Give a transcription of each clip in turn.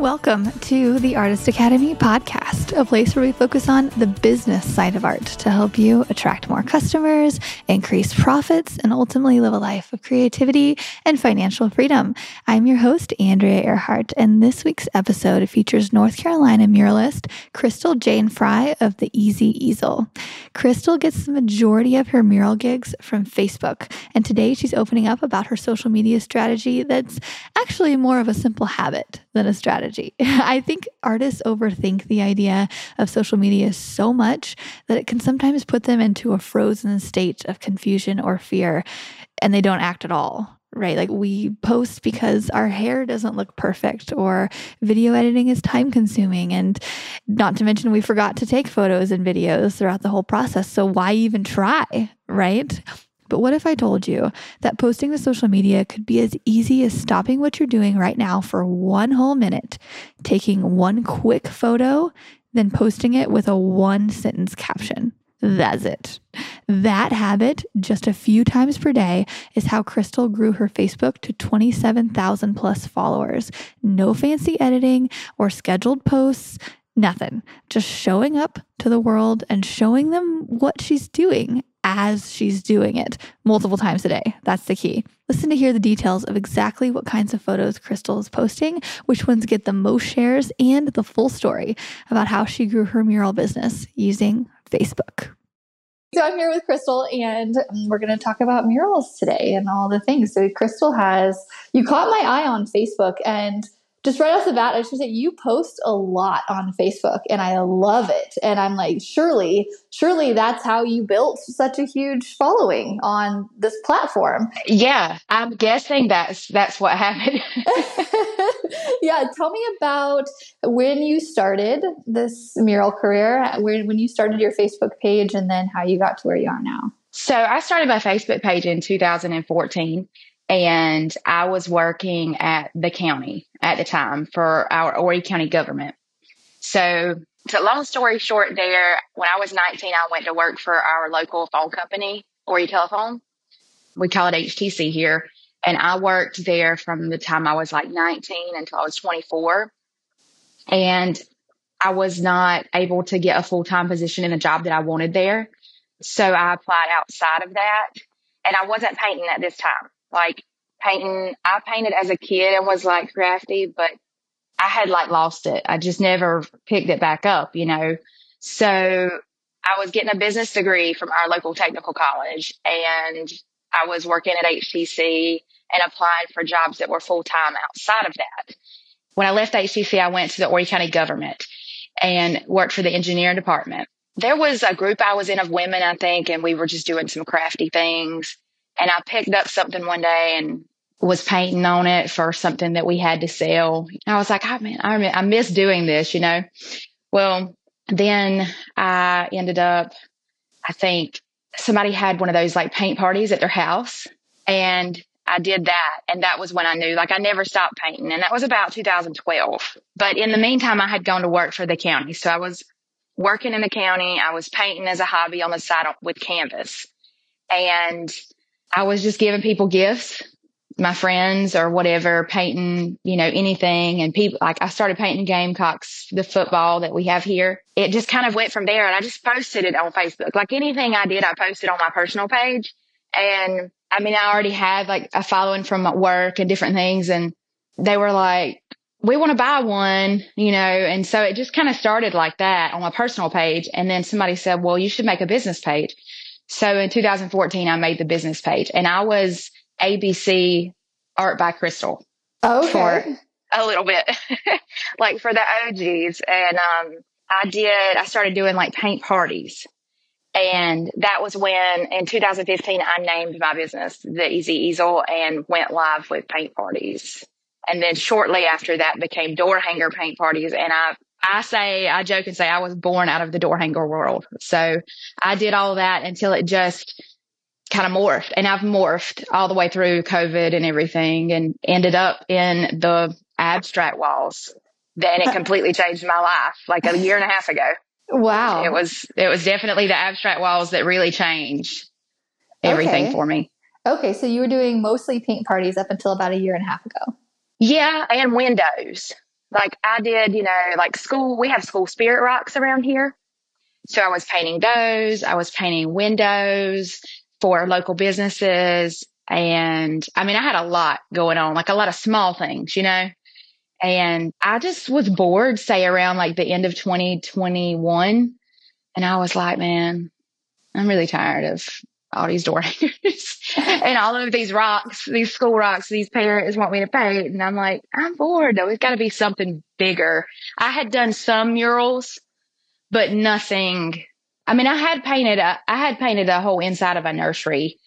Welcome to the Artist Academy podcast, a place where we focus on the business side of art to help you attract more customers, increase profits, and ultimately live a life of creativity and financial freedom. I'm your host, Andrea Earhart, and this week's episode features North Carolina muralist Crystal Jane Frye of the EZ Easel. Crystal gets the majority of her mural gigs from Facebook, and today she's opening up about her social media strategy that's actually more of a simple habit than a strategy strategy. I think artists overthink the idea of social media so much that it can sometimes put them into a frozen state of confusion or fear, and they don't act at all right? Like we post because our hair doesn't look perfect or video editing is time consuming. And not to mention, we forgot to take photos and videos throughout the whole process. So why even try, right? But what if I told you that posting to social media could be as easy as stopping what you're doing right now for one whole minute, taking one quick photo, then posting it with a one sentence caption? That's it. That habit, just a few times per day, is how Crystal grew her Facebook to 27,000 plus followers. No fancy editing or scheduled posts, nothing. Just showing up to the world and showing them what she's doing as she's doing it multiple times a day. That's the key. Listen to hear the details of exactly what kinds of photos Crystal is posting, which ones get the most shares, and the full story about how she grew her mural business using Facebook. So I'm here with Crystal, and um, we're going to talk about murals today and all the things. So Crystal has you caught my eye on Facebook, and just right off the bat, I should say you post a lot on Facebook and I love it. And I'm like, surely, surely that's how you built such a huge following on this platform. Yeah, I'm guessing that's that's what happened. yeah, tell me about when you started this mural career, when when you started your Facebook page and then how you got to where you are now. So I started my Facebook page in 2014 and I was working at the county at the time for our Horry County government. So, to long story short, there, when I was 19, I went to work for our local phone company, Horry Telephone. We call it HTC here. And I worked there from the time I was like 19 until I was 24. And I was not able to get a full time position in the job that I wanted there. So I applied outside of that. And I wasn't painting at this time like painting. I painted as a kid and was like crafty, but I had like lost it. I just never picked it back up, you know. So I was getting a business degree from our local technical college and I was working at HTC and applying for jobs that were full time outside of that. When I left HTC, I went to the Horry County government and worked for the engineering department. There was a group I was in of women, I think, and we were just doing some crafty things. And I picked up something one day and was painting on it for something that we had to sell. I was like, oh man, I, I miss doing this, you know? Well, then I ended up, I think somebody had one of those like paint parties at their house and I did that. And that was when I knew, like, I never stopped painting. And that was about 2012. But in the meantime, I had gone to work for the county. So I was working in the county. I was painting as a hobby on the side with canvas. And I was just giving people gifts, my friends or whatever, painting, you know, anything. And people, like I started painting Gamecocks, the football that we have here. It just kind of went from there. And I just posted it on Facebook. Like anything I did, I posted on my personal page. And I mean, I already had like a following from work and different things. And they were like, we want to buy one, you know, and so it just kind of started like that on my personal page. And then somebody said, well, you should make a business page. So in 2014, I made the business page and I was ABC Art by Crystal. Okay. For a little bit, like for the OGs. And um, I did, I started doing like paint parties. And that was when in 2015, I named my business the EZ Easel and went live with paint parties. And then shortly after that became door hanger paint parties. And I I say, I joke and say I was born out of the door hanger world. So I did all that until it just kind of morphed and I've morphed all the way through COVID and everything and ended up in the abstract walls. Then it completely changed my life like a year and a half ago. Wow. It was, it was definitely the abstract walls that really changed everything okay. for me. Okay. So you were doing mostly paint parties up until about a year and a half ago. Yeah. And windows Like I did, you know, like school, we have school spirit rocks around here. So I was painting those. I was painting windows for local businesses. And I mean, I had a lot going on, like a lot of small things, you know? And I just was bored, say around like the end of 2021. And I was like, man, I'm really tired of all these door hangers and all of these rocks, these school rocks, these parents want me to paint. And I'm like, I'm bored though. It's got to be something bigger. I had done some murals, but nothing. I mean, I had painted a, I had painted a whole inside of a nursery,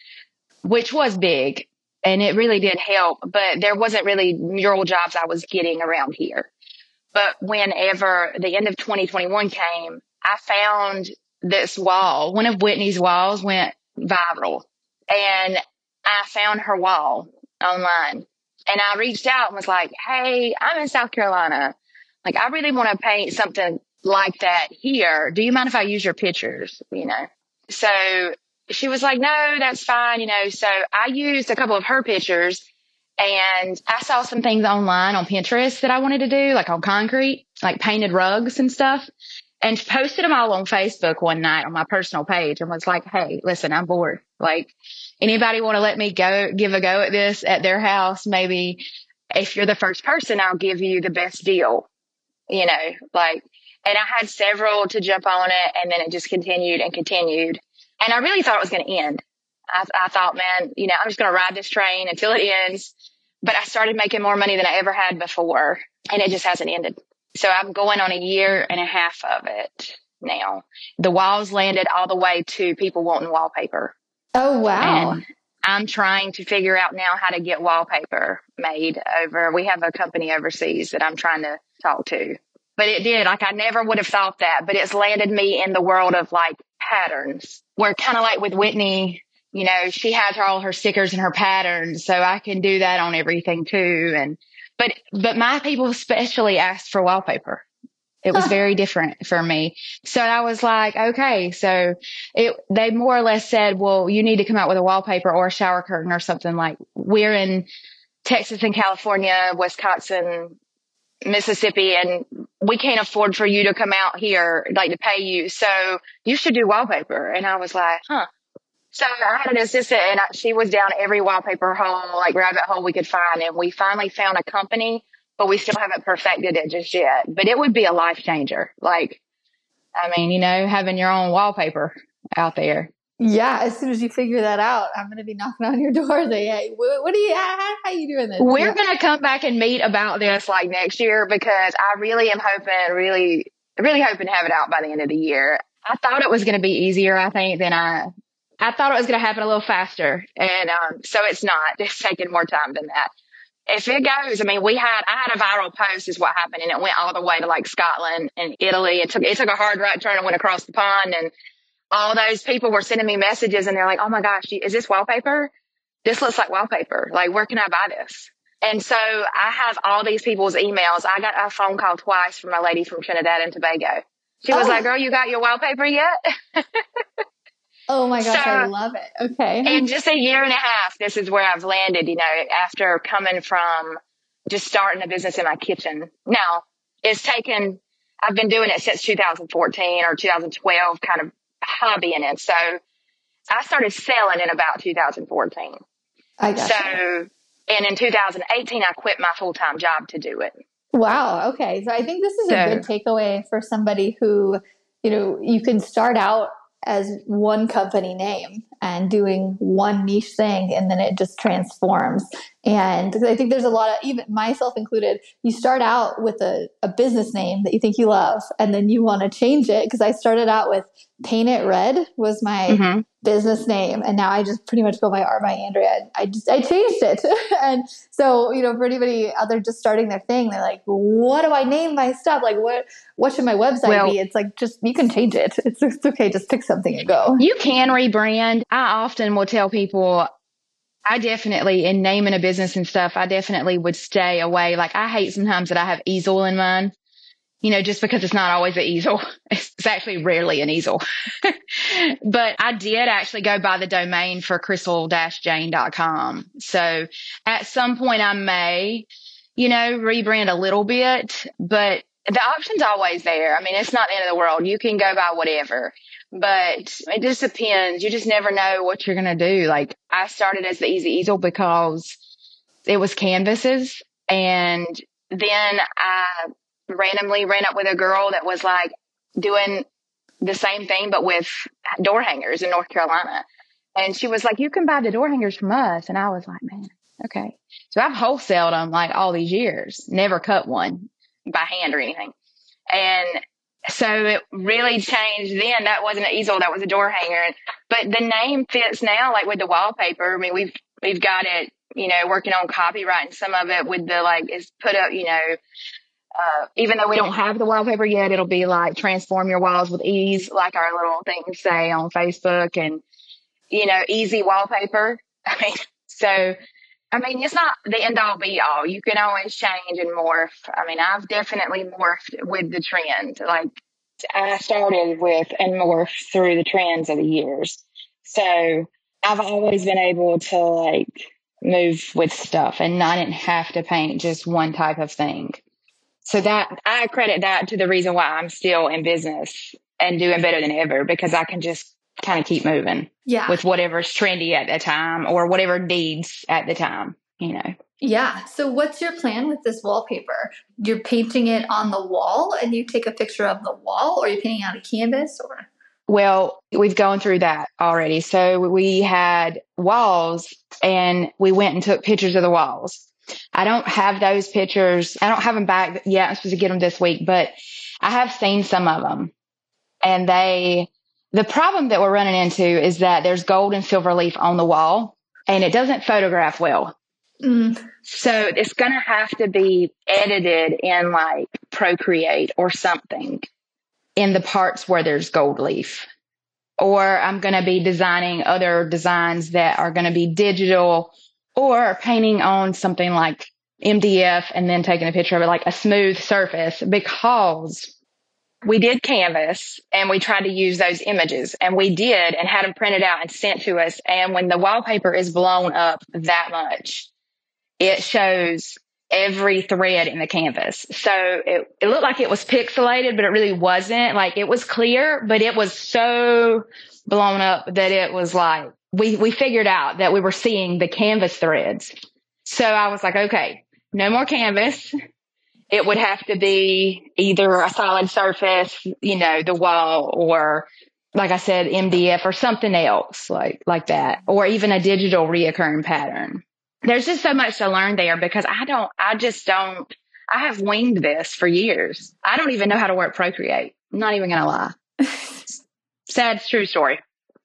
which was big and it really did help, but there wasn't really mural jobs I was getting around here. But whenever the end of 2021 came, I found this wall. One of Whitney's walls went viral and I found her wall online and I reached out and was like, Hey, I'm in South Carolina. Like, I really want to paint something like that here. Do you mind if I use your pictures? You know? So she was like, no, that's fine. You know, so I used a couple of her pictures and I saw some things online on Pinterest that I wanted to do, like on concrete, like painted rugs and stuff and posted them all on Facebook one night on my personal page and was like, Hey, listen, I'm bored. Like anybody want to let me go give a go at this at their house? Maybe if you're the first person, I'll give you the best deal, you know, like, and I had several to jump on it and then it just continued and continued. And I really thought it was going to end. I, I thought, man, you know, I'm just going to ride this train until it ends. But I started making more money than I ever had before and it just hasn't ended. So I'm going on a year and a half of it now. The walls landed all the way to people wanting wallpaper. Oh, wow. And I'm trying to figure out now how to get wallpaper made over. We have a company overseas that I'm trying to talk to. But it did. Like I never would have thought that, but it's landed me in the world of like patterns where kind of like with Whitney, you know, she has all her stickers and her patterns. So I can do that on everything too. And but, but my people especially asked for wallpaper. It was very different for me. So I was like, okay. So it, they more or less said, well, you need to come out with a wallpaper or a shower curtain or something like we're in Texas and California, Wisconsin, Mississippi, and we can't afford for you to come out here, like to pay you. So you should do wallpaper. And I was like, huh. So I had an assistant and I, she was down every wallpaper hole, like rabbit hole we could find. And we finally found a company, but we still haven't perfected it just yet. But it would be a life changer. Like, I mean, you know, having your own wallpaper out there. Yeah, as soon as you figure that out, I'm going to be knocking on your door. Say, hey, what, are you, how, how you doing this? We're yeah. going to come back and meet about this like next year because I really am hoping, really, really hoping to have it out by the end of the year. I thought it was going to be easier, I think, than I I thought it was going to happen a little faster. And um, so it's not. It's taking more time than that. If it goes, I mean, we had, I had a viral post is what happened and it went all the way to like Scotland and Italy. It took, it took a hard right turn and went across the pond and all those people were sending me messages and they're like, Oh my gosh, is this wallpaper? This looks like wallpaper. Like, where can I buy this? And so I have all these people's emails. I got a phone call twice from a lady from Trinidad and Tobago. She was oh. like, girl, you got your wallpaper yet? Oh my gosh, so, I love it. Okay. In just a year and a half, this is where I've landed, you know, after coming from just starting a business in my kitchen. Now, it's taken, I've been doing it since 2014 or 2012, kind of hobbying it. So I started selling in about 2014. I got So, and in 2018, I quit my full time job to do it. Wow. Okay. So I think this is so, a good takeaway for somebody who, you know, you can start out as one company name and doing one niche thing and then it just transforms and i think there's a lot of even myself included you start out with a, a business name that you think you love and then you want to change it because i started out with paint it red was my mm-hmm. business name and now i just pretty much go by r by andrea i just i changed it. And so you know for anybody out there just starting their thing they're like what do i name my stuff? Like what what should my website well, be? It's like just you can change it. It's, it's okay just pick something and go. You can rebrand. I often will tell people I definitely, in naming a business and stuff, I definitely would stay away. Like, I hate sometimes that I have easel in mine you know, just because it's not always an easel. It's actually rarely an easel. but I did actually go by the domain for crystal-jane.com. So at some point I may, you know, rebrand a little bit, but the option's always there. I mean, it's not the end of the world. You can go by whatever, but it just depends. You just never know what you're going to do. Like I started as the EZ Easel because it was canvases and then I randomly ran up with a girl that was like doing the same thing, but with door hangers in North Carolina. And she was like, you can buy the door hangers from us. And I was like, man, okay. So I've wholesaled them like all these years, never cut one by hand or anything. And so it really changed then. That wasn't an easel, that was a door hanger. But the name fits now, like with the wallpaper. I mean, we've we've got it, you know, working on copywriting some of it with the like is put up, you know, uh, even though we don't have the wallpaper yet, it'll be like transform your walls with ease, like our little things say on Facebook and, you know, easy wallpaper. I mean, so I mean, it's not the end all be all. You can always change and morph. I mean, I've definitely morphed with the trend. Like I started with and morphed through the trends of the years. So I've always been able to like move with stuff and didn't have to paint just one type of thing. So that I credit that to the reason why I'm still in business and doing better than ever because I can just kind of keep moving yeah. with whatever's trendy at the time or whatever needs at the time, you know. Yeah. So what's your plan with this wallpaper? You're painting it on the wall and you take a picture of the wall or you're painting on a canvas or well, we've gone through that already. So we had walls and we went and took pictures of the walls. I don't have those pictures. I don't have them back yet. I'm supposed to get them this week, but I have seen some of them and they the problem that we're running into is that there's gold and silver leaf on the wall and it doesn't photograph well. Mm. So it's going to have to be edited in like Procreate or something in the parts where there's gold leaf. Or I'm going to be designing other designs that are going to be digital or painting on something like MDF and then taking a picture of it like a smooth surface because we did canvas and we tried to use those images and we did and had them printed out and sent to us. And when the wallpaper is blown up that much, it shows every thread in the canvas. So it, it looked like it was pixelated, but it really wasn't. Like it was clear, but it was so blown up that it was like, we, we figured out that we were seeing the canvas threads. So I was like, okay, no more canvas it would have to be either a solid surface, you know, the wall or like I said, MDF or something else like, like that, or even a digital reoccurring pattern. There's just so much to learn there because I don't, I just don't, I have winged this for years. I don't even know how to work Procreate. I'm not even to lie. Sad, true story.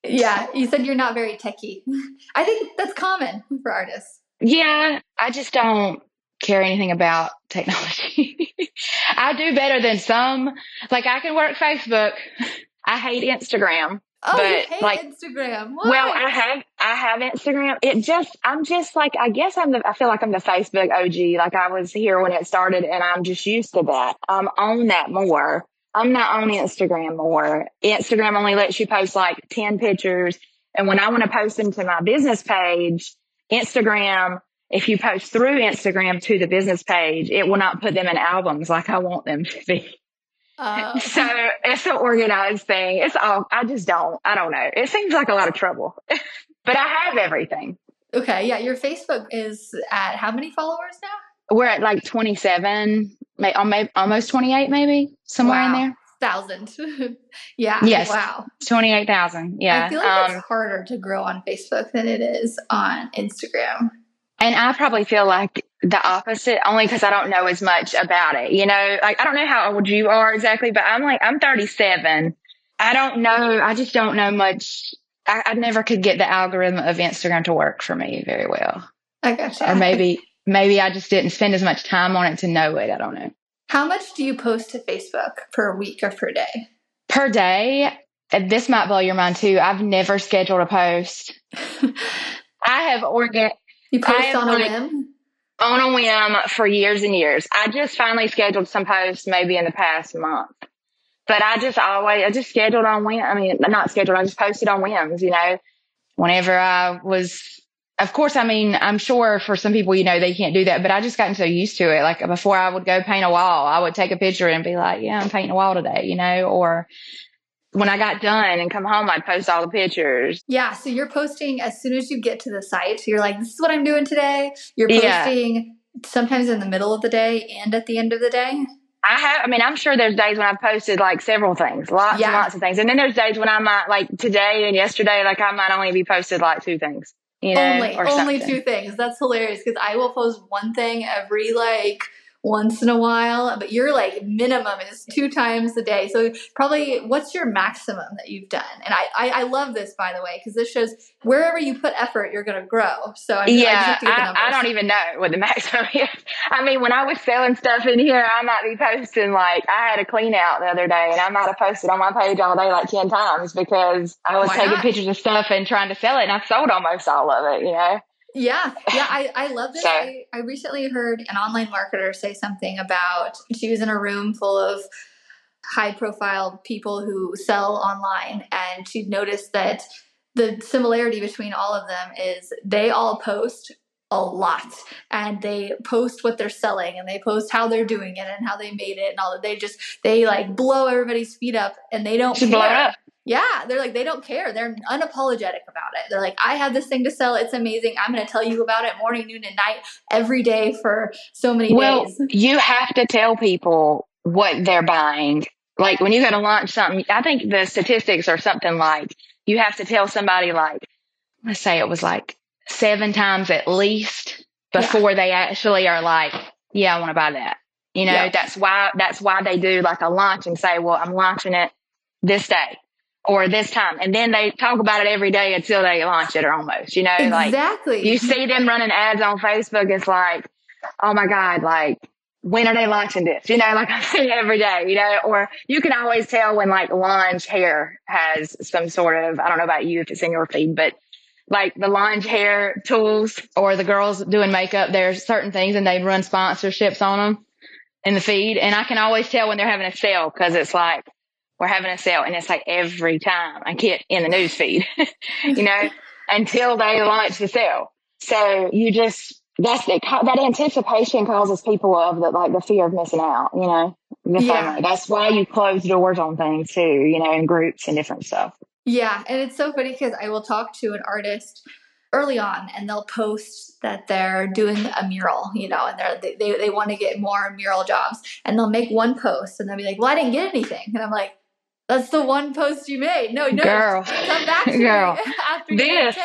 Yeah. You said you're not very techy. I think that's common for artists. Yeah. I just don't, care anything about technology. I do better than some. Like I can work Facebook. I hate Instagram. Oh, but you hate like Instagram. Why? Well, I have I have Instagram. It just I'm just like I guess I'm the I feel like I'm the Facebook OG. Like I was here when it started and I'm just used to that. I'm on that more. I'm not on Instagram more. Instagram only lets you post like 10 pictures. And when I want to post them to my business page, Instagram if you post through Instagram to the business page, it will not put them in albums like I want them to be. Uh, so it's an organized thing. It's all, I just don't, I don't know. It seems like a lot of trouble, but I have everything. Okay. Yeah. Your Facebook is at how many followers now? We're at like 27, may almost 28, maybe somewhere wow. in there. Thousand. yeah. Yes. Wow. 28,000. Yeah. I feel like um, it's harder to grow on Facebook than it is on Instagram. And I probably feel like the opposite only because I don't know as much about it. You know, like I don't know how old you are exactly, but I'm like, I'm 37. I don't know. I just don't know much. I, I never could get the algorithm of Instagram to work for me very well. I gotcha. Or maybe, maybe I just didn't spend as much time on it to know it. I don't know. How much do you post to Facebook per week or per day? Per day. This might blow your mind too. I've never scheduled a post. I have organ. You post on a whim? On a whim for years and years. I just finally scheduled some posts maybe in the past month. But I just always, I just scheduled on whim. I mean, not scheduled, I just posted on whims, you know. Whenever I was of course, I mean, I'm sure for some people, you know, they can't do that, but I just gotten so used to it. Like before I would go paint a wall, I would take a picture and be like, yeah, I'm painting a wall today, you know, or when I got done and come home, I'd post all the pictures. Yeah. So you're posting as soon as you get to the site. So you're like, this is what I'm doing today. You're posting yeah. sometimes in the middle of the day and at the end of the day. I have, I mean, I'm sure there's days when I've posted like several things, lots yeah. and lots of things. And then there's days when I might like today and yesterday, like I might only be posted like two things. You know, only, only two things. That's hilarious because I will post one thing every like once in a while, but your like minimum is two times a day. So probably what's your maximum that you've done? And I I, I love this by the way because this shows wherever you put effort, you're going to grow. So I, yeah, I, I, I, don't even know what the maximum is. I mean, when I was selling stuff in here, I might be posting like I had a clean out the other day, and I might have posted on my page all day like ten times because I was Why taking not? pictures of stuff and trying to sell it, and I sold almost all of it. You know. Yeah, yeah, I, I love this. So, I, I recently heard an online marketer say something about she was in a room full of high profile people who sell online, and she noticed that the similarity between all of them is they all post a lot and they post what they're selling and they post how they're doing it and how they made it and all that they just they like blow everybody's feet up and they don't care. Yeah, they're like they don't care. They're unapologetic about it. They're like, I have this thing to sell. It's amazing. I'm going to tell you about it morning, noon, and night every day for so many well, days. You have to tell people what they're buying. Like when you got to launch something, I think the statistics are something like you have to tell somebody like, let's say it was like seven times at least before yeah. they actually are like, yeah, I want to buy that. You know, yeah. that's why that's why they do like a launch and say, well, I'm launching it this day or this time. And then they talk about it every day until they launch it or almost, you know, exactly. like you see them running ads on Facebook. It's like, oh my God, like when are they launching this? You know, like I see every day, you know, or you can always tell when like L'ange Hair has some sort of, I don't know about you if it's in your feed, but like the L'ange Hair tools or the girls doing makeup, there's certain things and they run sponsorships on them in the feed. And I can always tell when they're having a sale because it's like, we're having a sale. And it's like every time I get in the news feed, you know, until they launch the sale. So you just, that's the, that anticipation causes people of the, like the fear of missing out, you know, yeah. That's why you close doors on things too, you know, in groups and different stuff. Yeah. And it's so funny because I will talk to an artist early on and they'll post that they're doing a mural, you know, and they're, they, they, they want to get more mural jobs and they'll make one post and they'll be like, well, I didn't get anything. And I'm like, that's the one post you made. No, no, girl, come back to girl. me after this,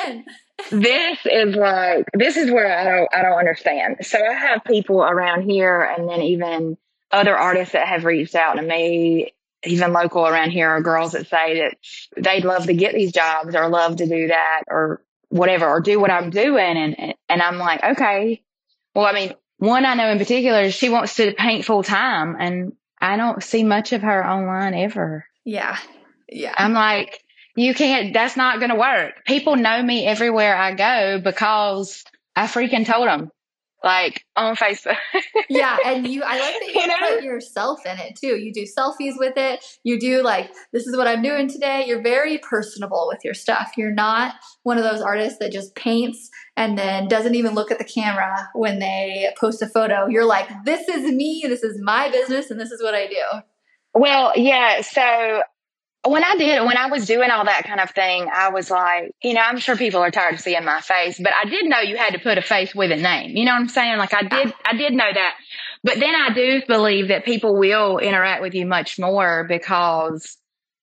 this is like this is where I don't I don't understand. So I have people around here, and then even other artists that have reached out to me, even local around here, are girls that say that they'd love to get these jobs or love to do that or whatever or do what I'm doing, and and I'm like, okay, well, I mean, one I know in particular, she wants to paint full time, and I don't see much of her online ever. Yeah. Yeah. I'm like, you can't, that's not going to work. People know me everywhere I go because I freaking told them like on Facebook. yeah, and you I like that you, you know? put yourself in it too. You do selfies with it. You do like this is what I'm doing today. You're very personable with your stuff. You're not one of those artists that just paints and then doesn't even look at the camera when they post a photo. You're like, this is me, this is my business, and this is what I do. Well, yeah. So when I did, when I was doing all that kind of thing, I was like, you know, I'm sure people are tired of seeing my face, but I did know you had to put a face with a name. You know what I'm saying? Like I did, I did know that. But then I do believe that people will interact with you much more because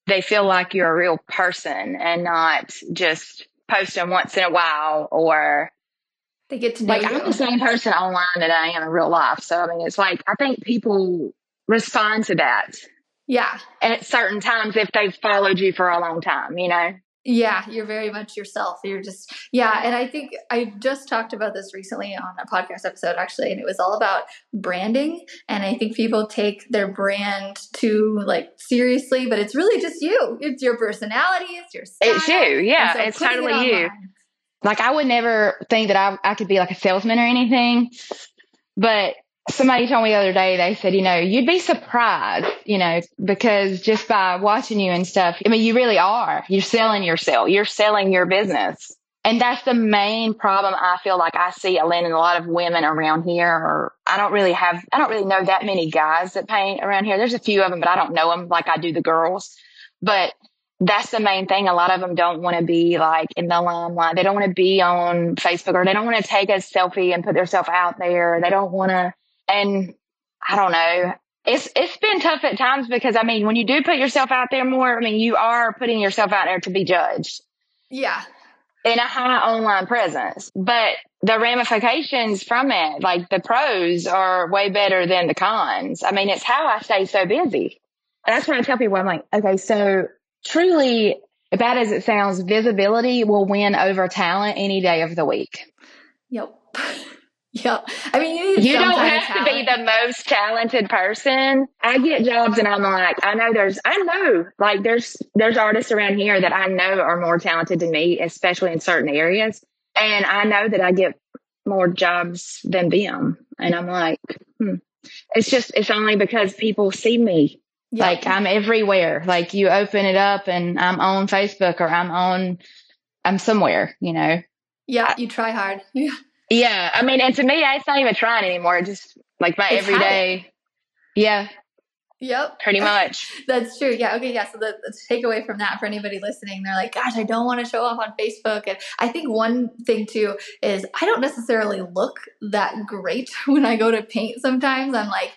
they feel like you're a real person and not just posting once in a while or they get to know like you. I'm the same person online that I am in real life. So I mean, it's like I think people respond to that yeah. At certain times if they've followed you for a long time, you know? Yeah, you're very much yourself. You're just, yeah. And I think I just talked about this recently on a podcast episode, actually, and it was all about branding. And I think people take their brand too like seriously, but it's really just you. It's your personality. It's your style. It's you. Yeah, so it's totally it you. Like I would never think that I, I could be like a salesman or anything, but somebody told me the other day, they said, you know, you'd be surprised, you know, because just by watching you and stuff, I mean, you really are. You're selling yourself, you're selling your business. And that's the main problem I feel like I see and a lot of women around here. Or I don't really have, I don't really know that many guys that paint around here. There's a few of them, but I don't know them like I do the girls. But that's the main thing. A lot of them don't want to be like in the limelight. They don't want to be on Facebook or they don't want to take a selfie and put themselves out there. They don't want to, and I don't know. It's it's been tough at times because I mean, when you do put yourself out there more, I mean, you are putting yourself out there to be judged. Yeah in a high online presence. But the ramifications from it, like the pros are way better than the cons. I mean, it's how I stay so busy. And that's what I tell people. I'm like, okay, so truly, bad as it sounds, visibility will win over talent any day of the week. Yep. Yeah. I mean, you, you don't have to be the most talented person. I get jobs and I'm like, I know there's, I know like there's, there's artists around here that I know are more talented than me, especially in certain areas. And I know that I get more jobs than them. And I'm like, hmm. it's just, it's only because people see me. Yeah. Like I'm everywhere. Like you open it up and I'm on Facebook or I'm on, I'm somewhere, you know. Yeah. You try hard. Yeah. Yeah, I mean, and to me, it's not even trying anymore. It's just like my it's everyday. Yeah. Yep. Pretty much. That's true. Yeah. Okay. Yeah. So the, the takeaway from that for anybody listening, they're like, gosh, I don't want to show off on Facebook. And I think one thing too is I don't necessarily look that great when I go to paint sometimes. I'm like,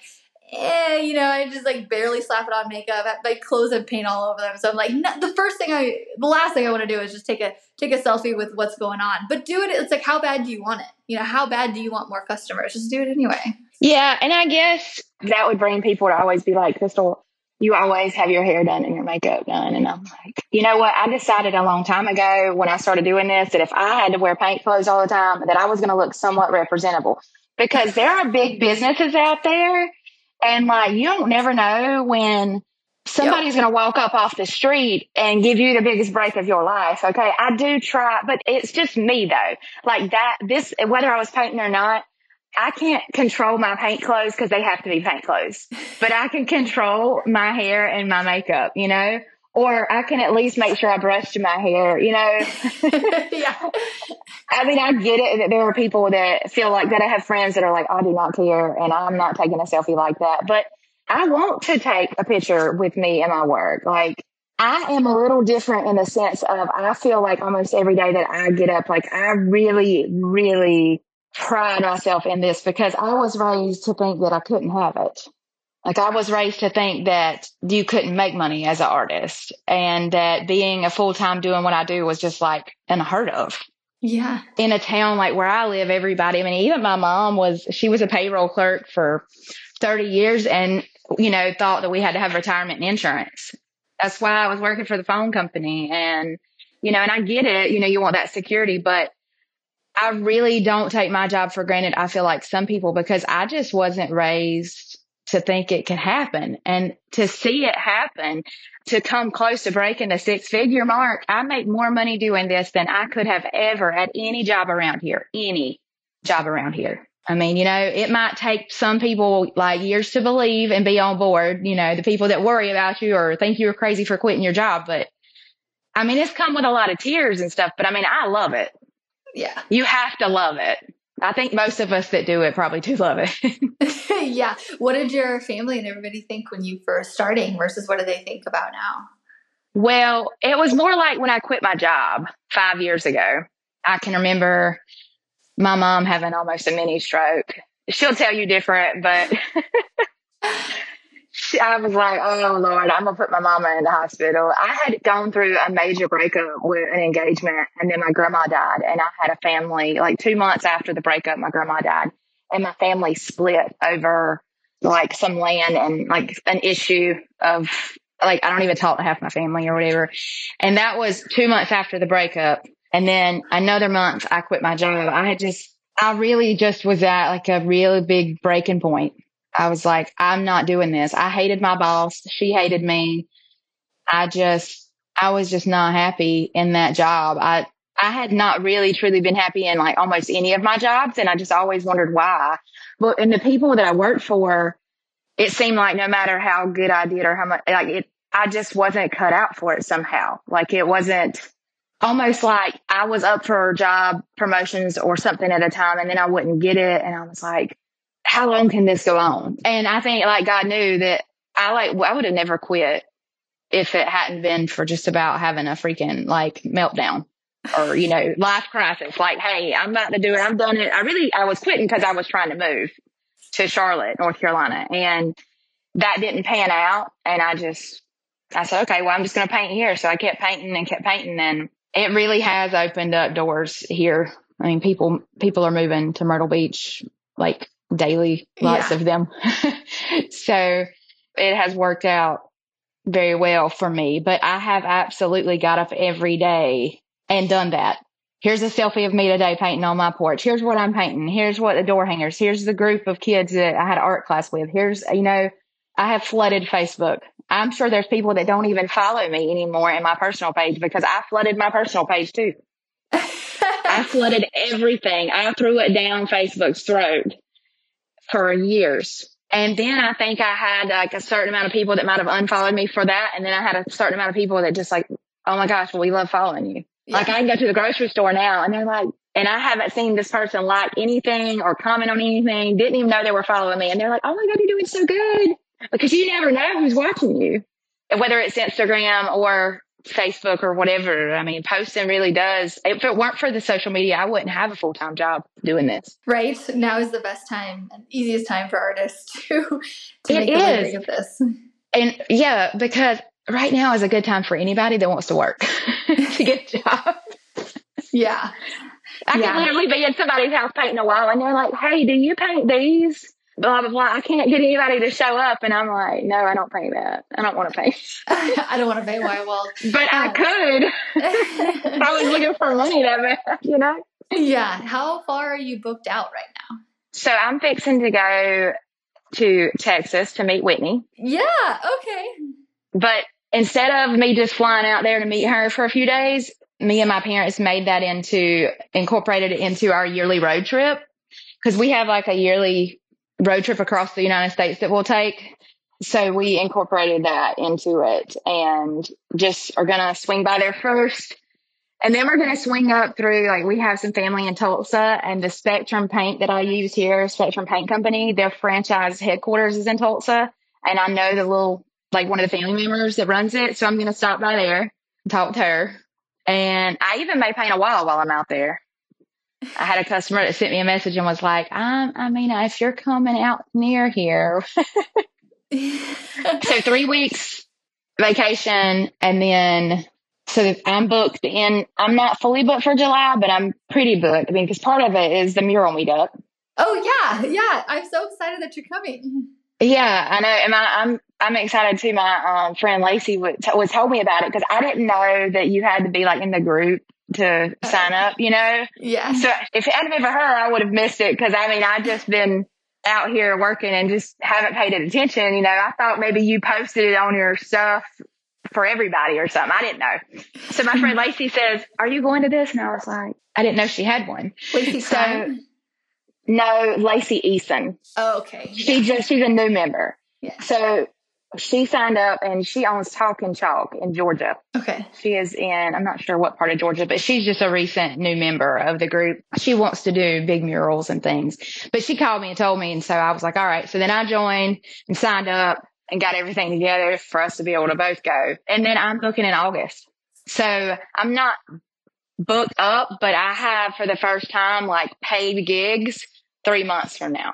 eh, you know, I just like barely slap it on makeup. My clothes have paint all over them. So I'm like, no, the first thing I, the last thing I want to do is just take a take a selfie with what's going on. But do it. It's like, how bad do you want it? You know, how bad do you want more customers? Just do it anyway. Yeah, and I guess that would bring people to always be like, Crystal, you always have your hair done and your makeup done. And I'm like, you know what? I decided a long time ago when I started doing this that if I had to wear paint clothes all the time, that I was going to look somewhat representable because there are big businesses out there and like, you don't never know when somebody's yep. going to walk up off the street and give you the biggest break of your life. Okay. I do try, but it's just me though. Like that, this, whether I was painting or not, I can't control my paint clothes because they have to be paint clothes, but I can control my hair and my makeup, you know? Or I can at least make sure I brushed my hair, you know? yeah. I mean, I get it that there are people that feel like that. I have friends that are like, I do not care and I'm not taking a selfie like that. But I want to take a picture with me in my work. Like, I am a little different in the sense of I feel like almost every day that I get up, like I really, really pride myself in this because I was raised to think that I couldn't have it. Like I was raised to think that you couldn't make money as an artist and that being a full time doing what I do was just like unheard of. Yeah. In a town like where I live, everybody, I mean, even my mom was, she was a payroll clerk for 30 years and, you know, thought that we had to have retirement insurance. That's why I was working for the phone company. And, you know, and I get it, you know, you want that security, but I really don't take my job for granted. I feel like some people because I just wasn't raised to think it can happen and to see it happen to come close to breaking the six figure mark. I make more money doing this than I could have ever at any job around here, any job around here. I mean, you know, it might take some people like years to believe and be on board, you know, the people that worry about you or think you're crazy for quitting your job. But I mean, it's come with a lot of tears and stuff, but I mean, I love it. Yeah. You have to love it. I think most of us that do it probably do love it. yeah. What did your family and everybody think when you first starting versus what do they think about now? Well, it was more like when I quit my job five years ago. I can remember my mom having almost a mini stroke. She'll tell you different, but I was like, oh Lord, I'm gonna put my mama in the hospital. I had gone through a major breakup with an engagement, and then my grandma died, and I had a family. Like two months after the breakup, my grandma died, and my family split over like some land and like an issue of like I don't even talk to half my family or whatever. And that was two months after the breakup, and then another month I quit my job. I had just I really just was at like a really big breaking point I was like, I'm not doing this. I hated my boss. She hated me. I just, I was just not happy in that job. I, I had not really truly been happy in like almost any of my jobs. And I just always wondered why. But, and the people that I worked for, it seemed like no matter how good I did or how much, like it, I just wasn't cut out for it somehow. Like it wasn't, almost like I was up for job promotions or something at a time and then I wouldn't get it. And I was like, how long can this go on? And I think like God knew that I like, I would have never quit if it hadn't been for just about having a freaking like meltdown or, you know, life crisis. Like, hey, I'm about to do it. I've done it. I really, I was quitting because I was trying to move to Charlotte, North Carolina. And that didn't pan out. And I just, I said, okay, well, I'm just going to paint here. So I kept painting and kept painting. And it really has opened up doors here. I mean, people, people are moving to Myrtle Beach like daily, lots yeah. of them. so it has worked out very well for me, but I have absolutely got up every day and done that. Here's a selfie of me today painting on my porch. Here's what I'm painting. Here's what the door hangers. Here's the group of kids that I had art class with. Here's, you know, I have flooded Facebook. I'm sure there's people that don't even follow me anymore in my personal page because I flooded my personal page too. I flooded everything. I threw it down Facebook's throat for years. And then I think I had like a certain amount of people that might have unfollowed me for that. And then I had a certain amount of people that just like, oh my gosh, well, we love following you. Yeah. Like I can go to the grocery store now and they're like, and I haven't seen this person like anything or comment on anything, didn't even know they were following me. And they're like, oh my God, you're doing so good. Because you never know who's watching you, whether it's Instagram or Facebook or whatever. I mean, posting really does. If it weren't for the social media, I wouldn't have a full time job doing this. Right now is the best time and easiest time for artists to to it make is. a living of this. And yeah, because right now is a good time for anybody that wants to work to get a job. Yeah. I yeah. can literally be in somebody's house painting a wall and they're like, Hey, do you paint these? Blah blah blah. I can't get anybody to show up, and I'm like, no, I don't pay that. I don't want to pay. I don't want to pay why well, but I um, could. I was looking for money that bad, you know. Yeah. How far are you booked out right now? So I'm fixing to go to Texas to meet Whitney. Yeah. Okay. But instead of me just flying out there to meet her for a few days, me and my parents made that into incorporated it into our yearly road trip because we have like a yearly road trip across the United States that we'll take. So we incorporated that into it and just are going to swing by there first. And then we're going to swing up through, like, we have some family in Tulsa and the Spectrum Paint that I use here, Spectrum Paint Company, their franchise headquarters is in Tulsa. And I know the little, like, one of the family members that runs it. So I'm going to stop by there, talk to her. And I even may paint a wall while I'm out there. I had a customer that sent me a message and was like, I'm, I mean, if you're coming out near here. so three weeks vacation and then so I'm booked in. I'm not fully booked for July, but I'm pretty booked. I mean, because part of it is the mural meetup. Oh yeah, yeah. I'm so excited that you're coming. Yeah, I know, and I, am I'm, I'm excited too. My um, friend Lacey was, was told me about it because I didn't know that you had to be like in the group to sign up, you know? Yeah. So if it hadn't been for her, I would have missed it because I mean, I've just been out here working and just haven't paid it attention. You know, I thought maybe you posted it on your stuff for everybody or something. I didn't know. So my friend Lacey says, Are you going to this? And I was like, I didn't know she had one. Lacey so, No, Lacey Eason. Oh, okay. She just she's a new member. Yeah. So she signed up and she owns Talk and Chalk in Georgia. Okay. She is in, I'm not sure what part of Georgia, but she's just a recent new member of the group. She wants to do big murals and things, but she called me and told me. And so I was like, all right. So then I joined and signed up and got everything together for us to be able to both go. And then I'm booking in August. So I'm not booked up, but I have for the first time like paid gigs three months from now.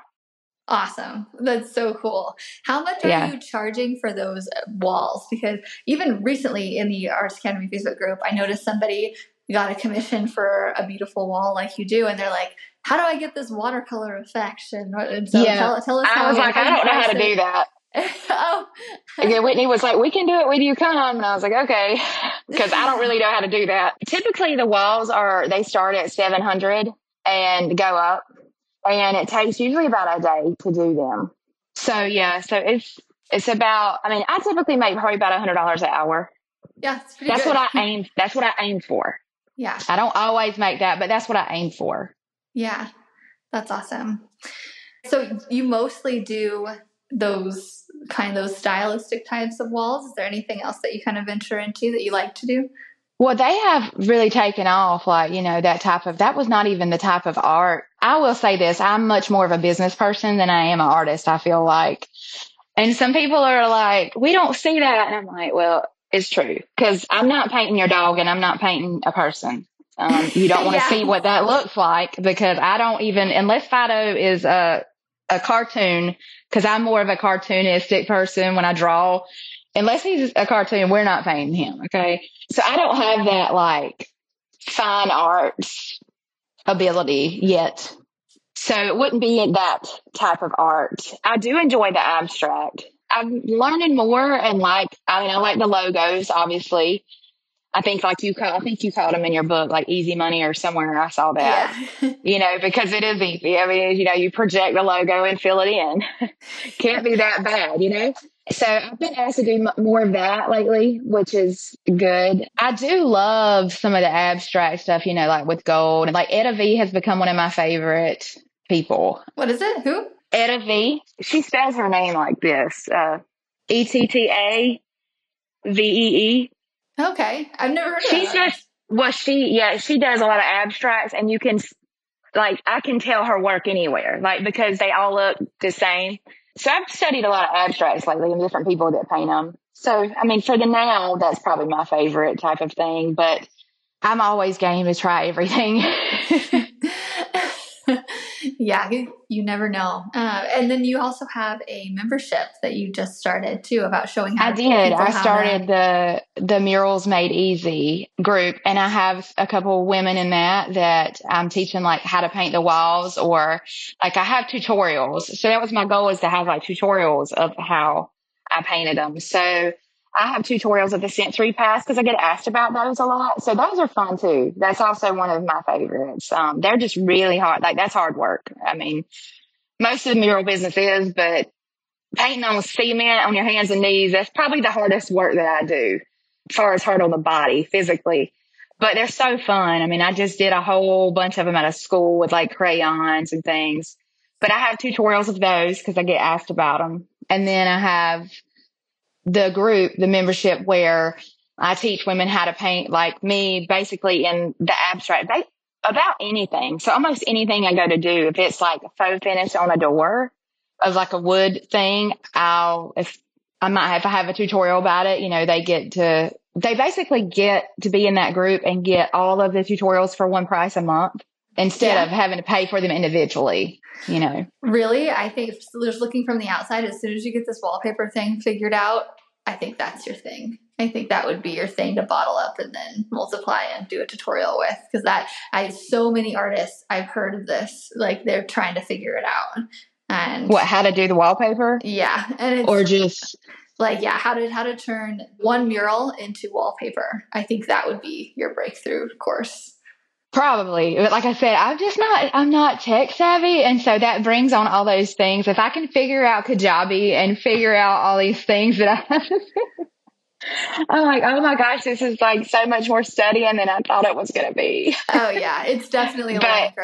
Awesome. That's so cool. How much are yeah. you charging for those walls? Because even recently in the Arts Academy Facebook group, I noticed somebody got a commission for a beautiful wall like you do, and they're like, how do I get this watercolor effect? And, and so yeah. tell, tell us I was like, I don't know how to do that. oh. Again, Whitney was like, we can do it with you come. And I was like, okay, because I don't really know how to do that. Typically the walls are, they start at 700 and go up and it takes usually about a day to do them. So yeah, so it's it's about. I mean, I typically make probably about a hundred dollars an hour. Yeah, that's good. what I aim. That's what I aim for. Yeah, I don't always make that, but that's what I aim for. Yeah, that's awesome. So you mostly do those kind of those stylistic types of walls. Is there anything else that you kind of venture into that you like to do? Well, they have really taken off, like, you know, that type of, that was not even the type of art. I will say this I'm much more of a business person than I am an artist, I feel like. And some people are like, we don't see that. And I'm like, well, it's true because I'm not painting your dog and I'm not painting a person. Um, you don't want to yeah. see what that looks like because I don't even, unless Fido is a, a cartoon, because I'm more of a cartoonistic person when I draw. Unless he's a cartoon, we're not paying him. Okay. So I don't have that like fine arts ability yet. So it wouldn't be that type of art. I do enjoy the abstract. I'm learning more and like, I mean, I like the logos, obviously. I think like you call, I think you called them in your book, like easy money or somewhere. I saw that, yeah. you know, because it is easy. I mean, you know, you project the logo and fill it in. Can't be that bad, you know? So I've been asked to do more of that lately, which is good. I do love some of the abstract stuff, you know, like with gold and like Etta Vee has become one of my favorite people. What is it? Who? Etta Vee. She spells her name like this. Uh, E T T A V E E. Okay, I've never heard She's of just well, she yeah, she does a lot of abstracts, and you can like I can tell her work anywhere, like because they all look the same. So I've studied a lot of abstracts lately and different people that paint them. So I mean, for the now, that's probably my favorite type of thing. But I'm always game to try everything. yeah, you never know. Uh, and then you also have a membership that you just started too about showing how. I did. I started the the Murals Made Easy group, and I have a couple women in that that I'm teaching like how to paint the walls, or like I have tutorials. So that was my goal is to have like tutorials of how I painted them. So I have tutorials of the sensory paths because I get asked about those a lot. So those are fun too. That's also one of my favorites. Um, they're just really hard. Like that's hard work. I mean, most of the mural business is, but painting on cement on your hands and knees, that's probably the hardest work that I do as far as hard on the body physically. But they're so fun. I mean, I just did a whole bunch of them at a school with like crayons and things. But I have tutorials of those because I get asked about them. And then I have the group, the membership where I teach women how to paint like me, basically in the abstract, they, about anything. So almost anything I go to do, if it's like a faux finish on a door of like a wood thing, I'll, if I might have, if I have a tutorial about it, you know, they get to, they basically get to be in that group and get all of the tutorials for one price a month instead yeah. of having to pay for them individually you know? Really? I think just looking from the outside as soon as you get this wallpaper thing figured out i think that's your thing. I think that would be your thing to bottle up and then multiply and do a tutorial with because that i so many artists i've heard of this like they're trying to figure it out. And what how to do the wallpaper? Yeah and or just like yeah how to how to turn one mural into wallpaper. I think that would be your breakthrough course Probably. But like I said, I'm just not, I'm not tech savvy. And so that brings on all those things. If I can figure out Kajabi and figure out all these things that I have I'm like, oh my gosh, this is like so much more studying than I thought it was going to be. oh yeah, it's definitely a but.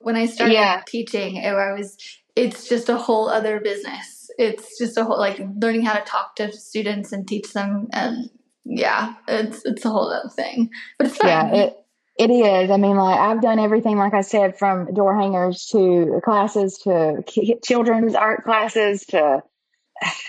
When I started yeah. teaching, it was, it's just a whole other business. It's just a whole like learning how to talk to students and teach them, and yeah, it's it's a whole other thing. But it's fun. Yeah, it, it is. I mean, like I've done everything, like I said, from door hangers to classes to children's art classes to,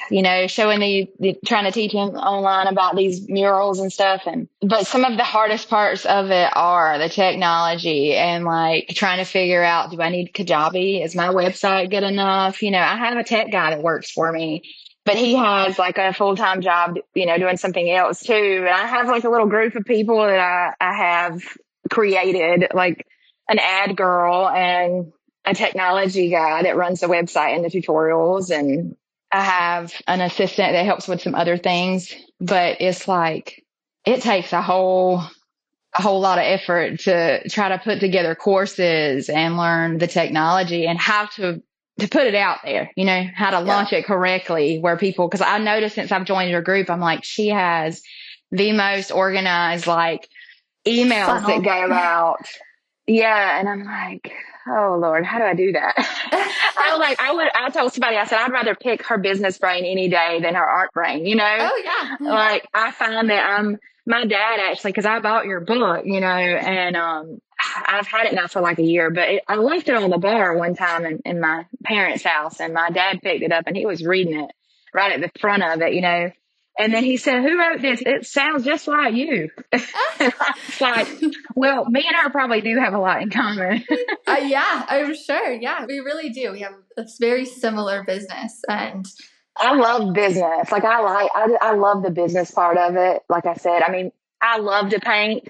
you know, showing the, the, trying to teach him online about these murals and stuff. And, but some of the hardest parts of it are the technology and like trying to figure out, do I need Kajabi? Is my website good enough? You know, I have a tech guy that works for me but he has like a full time job, you know, doing something else too. And I have like a little group of people that I, I have created like an ad girl and a technology guy that runs the website and the tutorials. And I have an assistant that helps with some other things, but it's like it takes a whole a whole lot of effort to try to put together courses and learn the technology and how to to put it out there, you know, how to launch it correctly where people cuz I noticed since I've joined your group, I'm like she has the most organized like emails Funnel. that go out. Yeah. And I'm like, oh Lord, how do I do that? I was like, I would, I told somebody, I said, I'd rather pick her business brain any day than her art brain, you know? Oh yeah. Like I find that I'm, my dad actually, because I bought your book, you know, and um, I've had it now for like a year, but it, I left it on the bar one time in, in my parents' house, and my dad picked it up and he was reading it right at the front of it, you know. And then he said, Who wrote this? It sounds just like you. it's like, well, me and her probably do have a lot in common. uh, yeah, I'm sure. Yeah, we really do. We have a very similar business. And I love business. Like, I like, I, I love the business part of it. Like I said, I mean, I love to paint,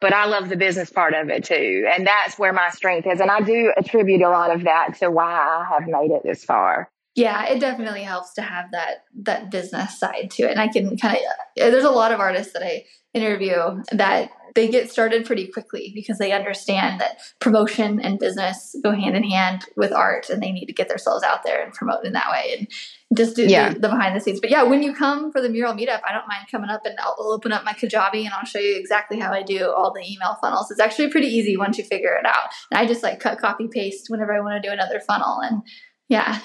but I love the business part of it too. And that's where my strength is. And I do attribute a lot of that to why I have made it this far yeah it definitely helps to have that that business side to it. And i can kind of there's a lot of artists that i interview that they get started pretty quickly because they understand that promotion and business go hand in hand with art and they need to get themselves out there and promote in that way and just do yeah. the, the, behind the scenes. But yeah when you come for the mural meetup i don't mind coming up and I'll, open up my kajabi and i'll show you exactly how i do all the email funnels. It's actually pretty easy once you figure it out. And i just like cut copy paste whenever i want to do another funnel and yeah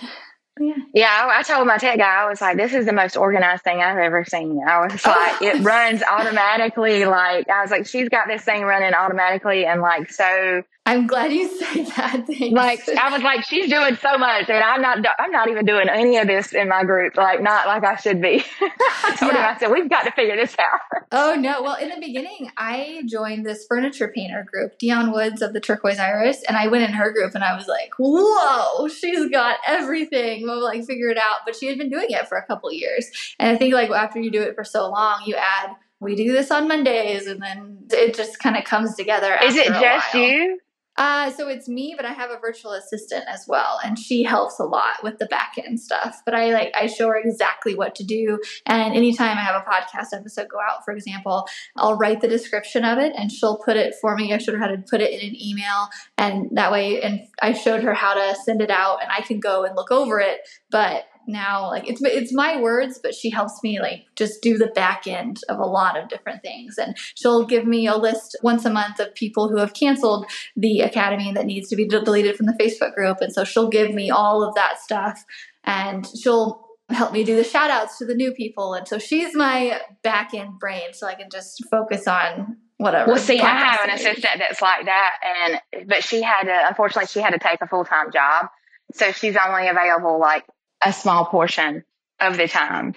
yeah. Yeah. I, I, told my tech guy, I was like, this is the most organized thing I've ever seen. I was oh. like, it runs automatically. Like, I was like, she's got this thing running automatically and like so I'm glad you said that. Thanks. Like I was like, she's doing so much, and I'm not. I'm not even doing any of this in my group. Like not like I should be. I told yeah. him. I said we've got to figure this out. Oh no! Well, in the beginning, I joined this furniture painter group, Dion Woods of the Turquoise Iris, and I went in her group, and I was like, "Whoa, she's got everything." We'll like figure it out. But she had been doing it for a couple years, and I think like after you do it for so long, you add we do this on Mondays, and then it just kind of comes together. Is it just you? Uh, so it's me, but I have a virtual assistant as well, and she helps a lot with the back end stuff. But I like I show her exactly what to do, and anytime I have a podcast episode go out, for example, I'll write the description of it, and she'll put it for me. I showed her how to put it in an email, and that way, and I showed her how to send it out, and I can go and look over it. But now like it's it's my words but she helps me like just do the back end of a lot of different things and she'll give me a list once a month of people who have canceled the academy that needs to be deleted from the facebook group and so she'll give me all of that stuff and she'll help me do the shout outs to the new people and so she's my back end brain so i can just focus on whatever. Well, see, I have an assistant that's like that, and but she had to. Unfortunately, she had to take a full time job, so she's only available like a small portion of the time.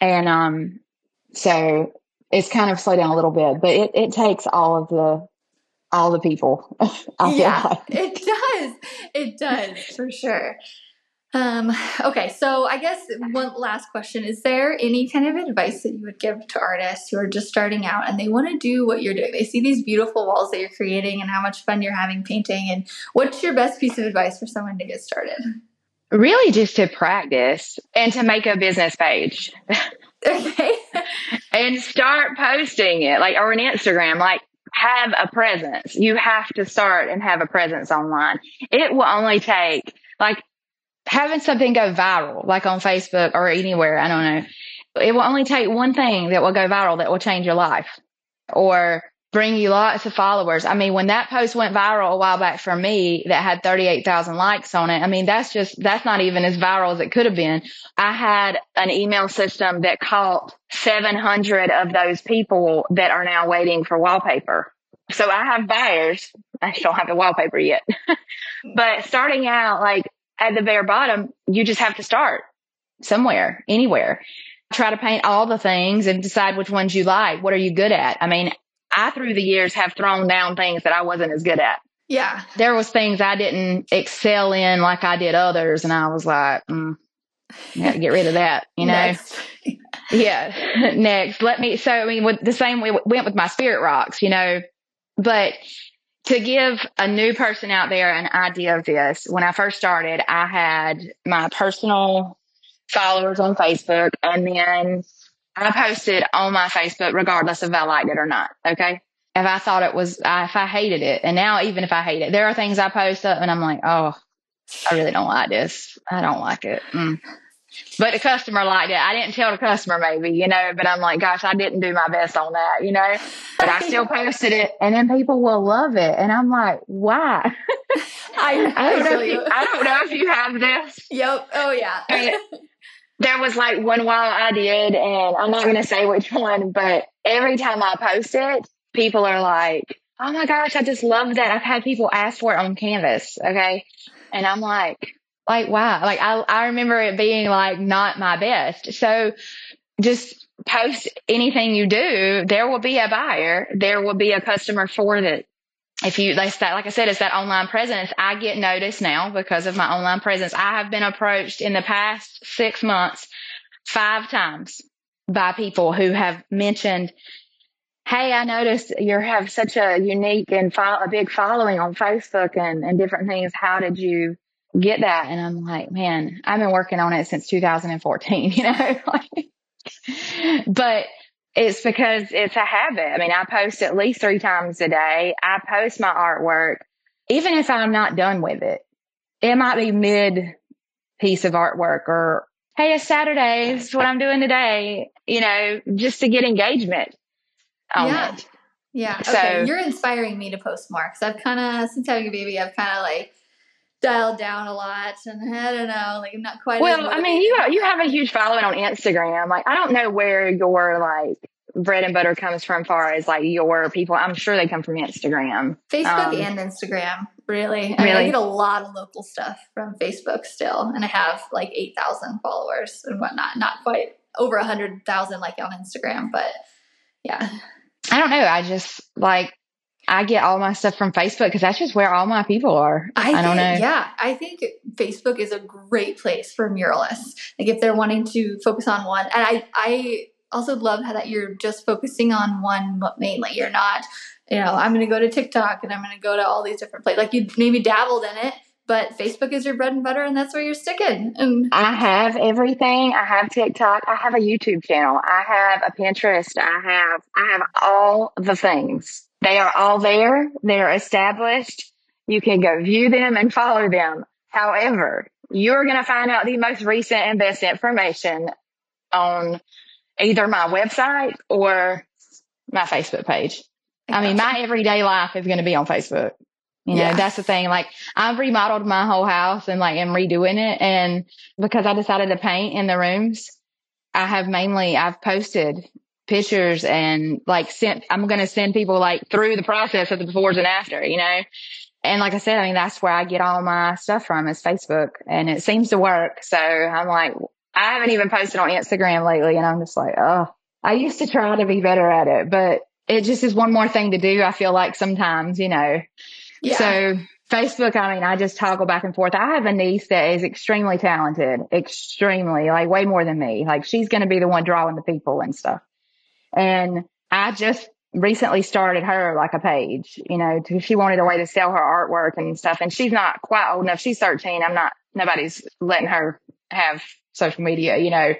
And um, so it's kind of slowed down a little bit, but it, it takes all of the all the people. yeah, like. it does. It does for sure. Um, okay, so I guess one last question: Is there any kind of advice that you would give to artists who are just starting out and they want to do what you're doing? They see these beautiful walls that you're creating and how much fun you're having painting. And what's your best piece of advice for someone to get started? Really, just to practice and to make a business page. okay. and start posting it, like, or an Instagram, like, have a presence. You have to start and have a presence online. It will only take, like, having something go viral, like on Facebook or anywhere, I don't know. It will only take one thing that will go viral that will change your life. Or bring you lots of followers. I mean, when that post went viral a while back for me that had 38,000 likes on it, I mean, that's just, that's not even as viral as it could have been. I had an email system that caught 700 of those people that are now waiting for wallpaper. So I have buyers. I just don't have the wallpaper yet. but starting out like at the bare bottom, you just have to start somewhere, anywhere try to paint all the things and decide which ones you like. What are you good at? I mean, I through the years have thrown down things that I wasn't as good at. Yeah. There was things I didn't excel in like I did others. And I was like, mm, get rid of that, you know? yeah. Next. Let me, so I mean, with the same way went with my spirit rocks, you know, but to give a new person out there an idea of this, when I first started, I had my personal followers on Facebook and then I posted on my Facebook regardless if I liked it or not. Okay. If I thought it was, if I hated it, and now even if I hate it, there are things I post up and I'm like, oh, I really don't like this. I don't like it. Mm. But the customer liked it. I didn't tell the customer maybe, you know, but I'm like, gosh, I didn't do my best on that, you know, but I still posted it and then people will love it. And I'm like, why? I, I, don't know you, I don't know if you have this. Yep. Oh yeah there was like one while I did, and I'm not going to say which one, but every time I post it, people are like, oh my gosh, I just love that. I've had people ask for it on Canvas. Okay. And I'm like, like, wow. Like, I, I remember it being like not my best. So just post anything you do. There will be a buyer. There will be a customer for it. If you, like, that, like I said, it's that online presence. I get noticed now because of my online presence. I have been approached in the past six months five times by people who have mentioned hey, I noticed you have such a unique and fo- a big following on Facebook and, and different things. How did you get that? And I'm like, man, I've been working on it since 2014, you know, but it's because it's a habit. I mean, I post at least three times a day. I post my artwork, even if I'm not done with it. It might be mid piece of artwork or, Hey, it's Saturday. Is what I'm doing today, you know, just to get engagement yeah. It. Yeah. So, okay. You're inspiring me to post more because I've kind of, since having a baby, I've kind of like dialed down a lot and I don't know, like I'm not quite. Well, I mean, you, you have a huge following on Instagram. Like, I don't know where your like bread and butter comes from far as like your people. I'm sure they come from Instagram. Facebook um, and Instagram, really. I, really? Mean, I get a lot of local stuff from Facebook still. And I have like 8,000 followers and whatnot. Not quite over 100,000 like on Instagram, but yeah. I don't know. I just like I get all my stuff from Facebook because that's just where all my people are. I, I don't know. Yeah, I think Facebook is a great place for muralists. Like if they're wanting to focus on one, and I I also love how that you're just focusing on one mainly. You're not, you know, I'm going to go to TikTok and I'm going to go to all these different places. Like you maybe dabbled in it, but Facebook is your bread and butter, and that's where you're sticking. And I have everything. I have TikTok. I have a YouTube channel. I have a Pinterest. I have I have all the things. They are all there. They're established. You can go view them and follow them. However, you're going to find out the most recent and best information on either my website or my Facebook page. I mean, my everyday life is going to be on Facebook. You know, yeah. that's the thing. Like I've remodeled my whole house and like am redoing it. And because I decided to paint in the rooms, I have mainly, I've posted pictures and like sent, I'm going to send people like through the process of the befores and after, you know? And like I said, I mean, that's where I get all my stuff from is Facebook and it seems to work. So I'm like, I haven't even posted on Instagram lately and I'm just like, oh, I used to try to be better at it, but it just is one more thing to do. I feel like sometimes, you know, yeah. So Facebook, I mean, I just toggle back and forth. I have a niece that is extremely talented, extremely, like way more than me. Like she's going to be the one drawing the people and stuff. And I just recently started her like a page, you know, to, she wanted a way to sell her artwork and stuff. And she's not quite old enough. She's 13. I'm not, nobody's letting her have social media, you know.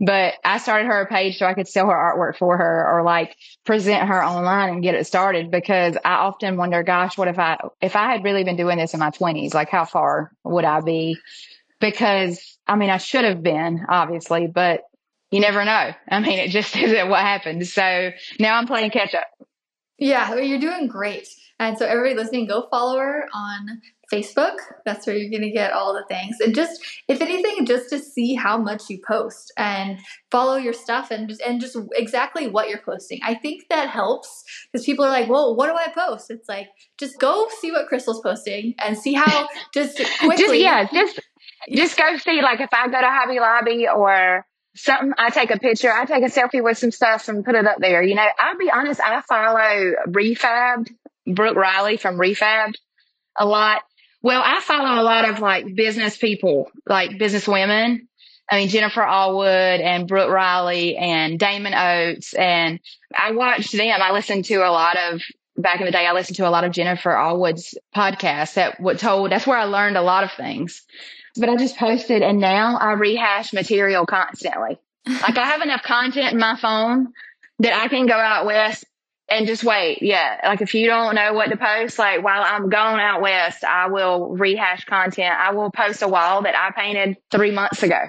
But I started her a page so I could sell her artwork for her or like present her online and get it started because I often wonder, gosh, what if I if I had really been doing this in my twenties, like how far would I be? Because I mean I should have been, obviously, but you never know. I mean, it just isn't what happened. So now I'm playing catch up. Yeah, well, you're doing great. And so everybody listening, go follow her on Facebook. That's where you're going to get all the things. And just, if anything, just to see how much you post and follow your stuff and just, and just exactly what you're posting. I think that helps because people are like, well, what do I post? It's like, just go see what Crystal's posting and see how just quickly. just, yeah, just, just go see, like, if I go to Hobby Lobby or something, I take a picture, I take a selfie with some stuff and put it up there. You know, I'll be honest, I follow Refabbed, Brooke Riley from Refabbed a lot. Well, I follow a lot of like business people, like business women. I mean, Jennifer Allwood and Brooke Riley and Damon Oates. And I watched them. I listened to a lot of, back in the day, I listened to a lot of Jennifer Allwood's podcast that what told, that's where I learned a lot of things. But I just posted and now I rehash material constantly. like I have enough content in my phone that I can go out west and just wait. Yeah. Like if you don't know what to post, like while I'm going out west, I will rehash content. I will post a wall that I painted three months ago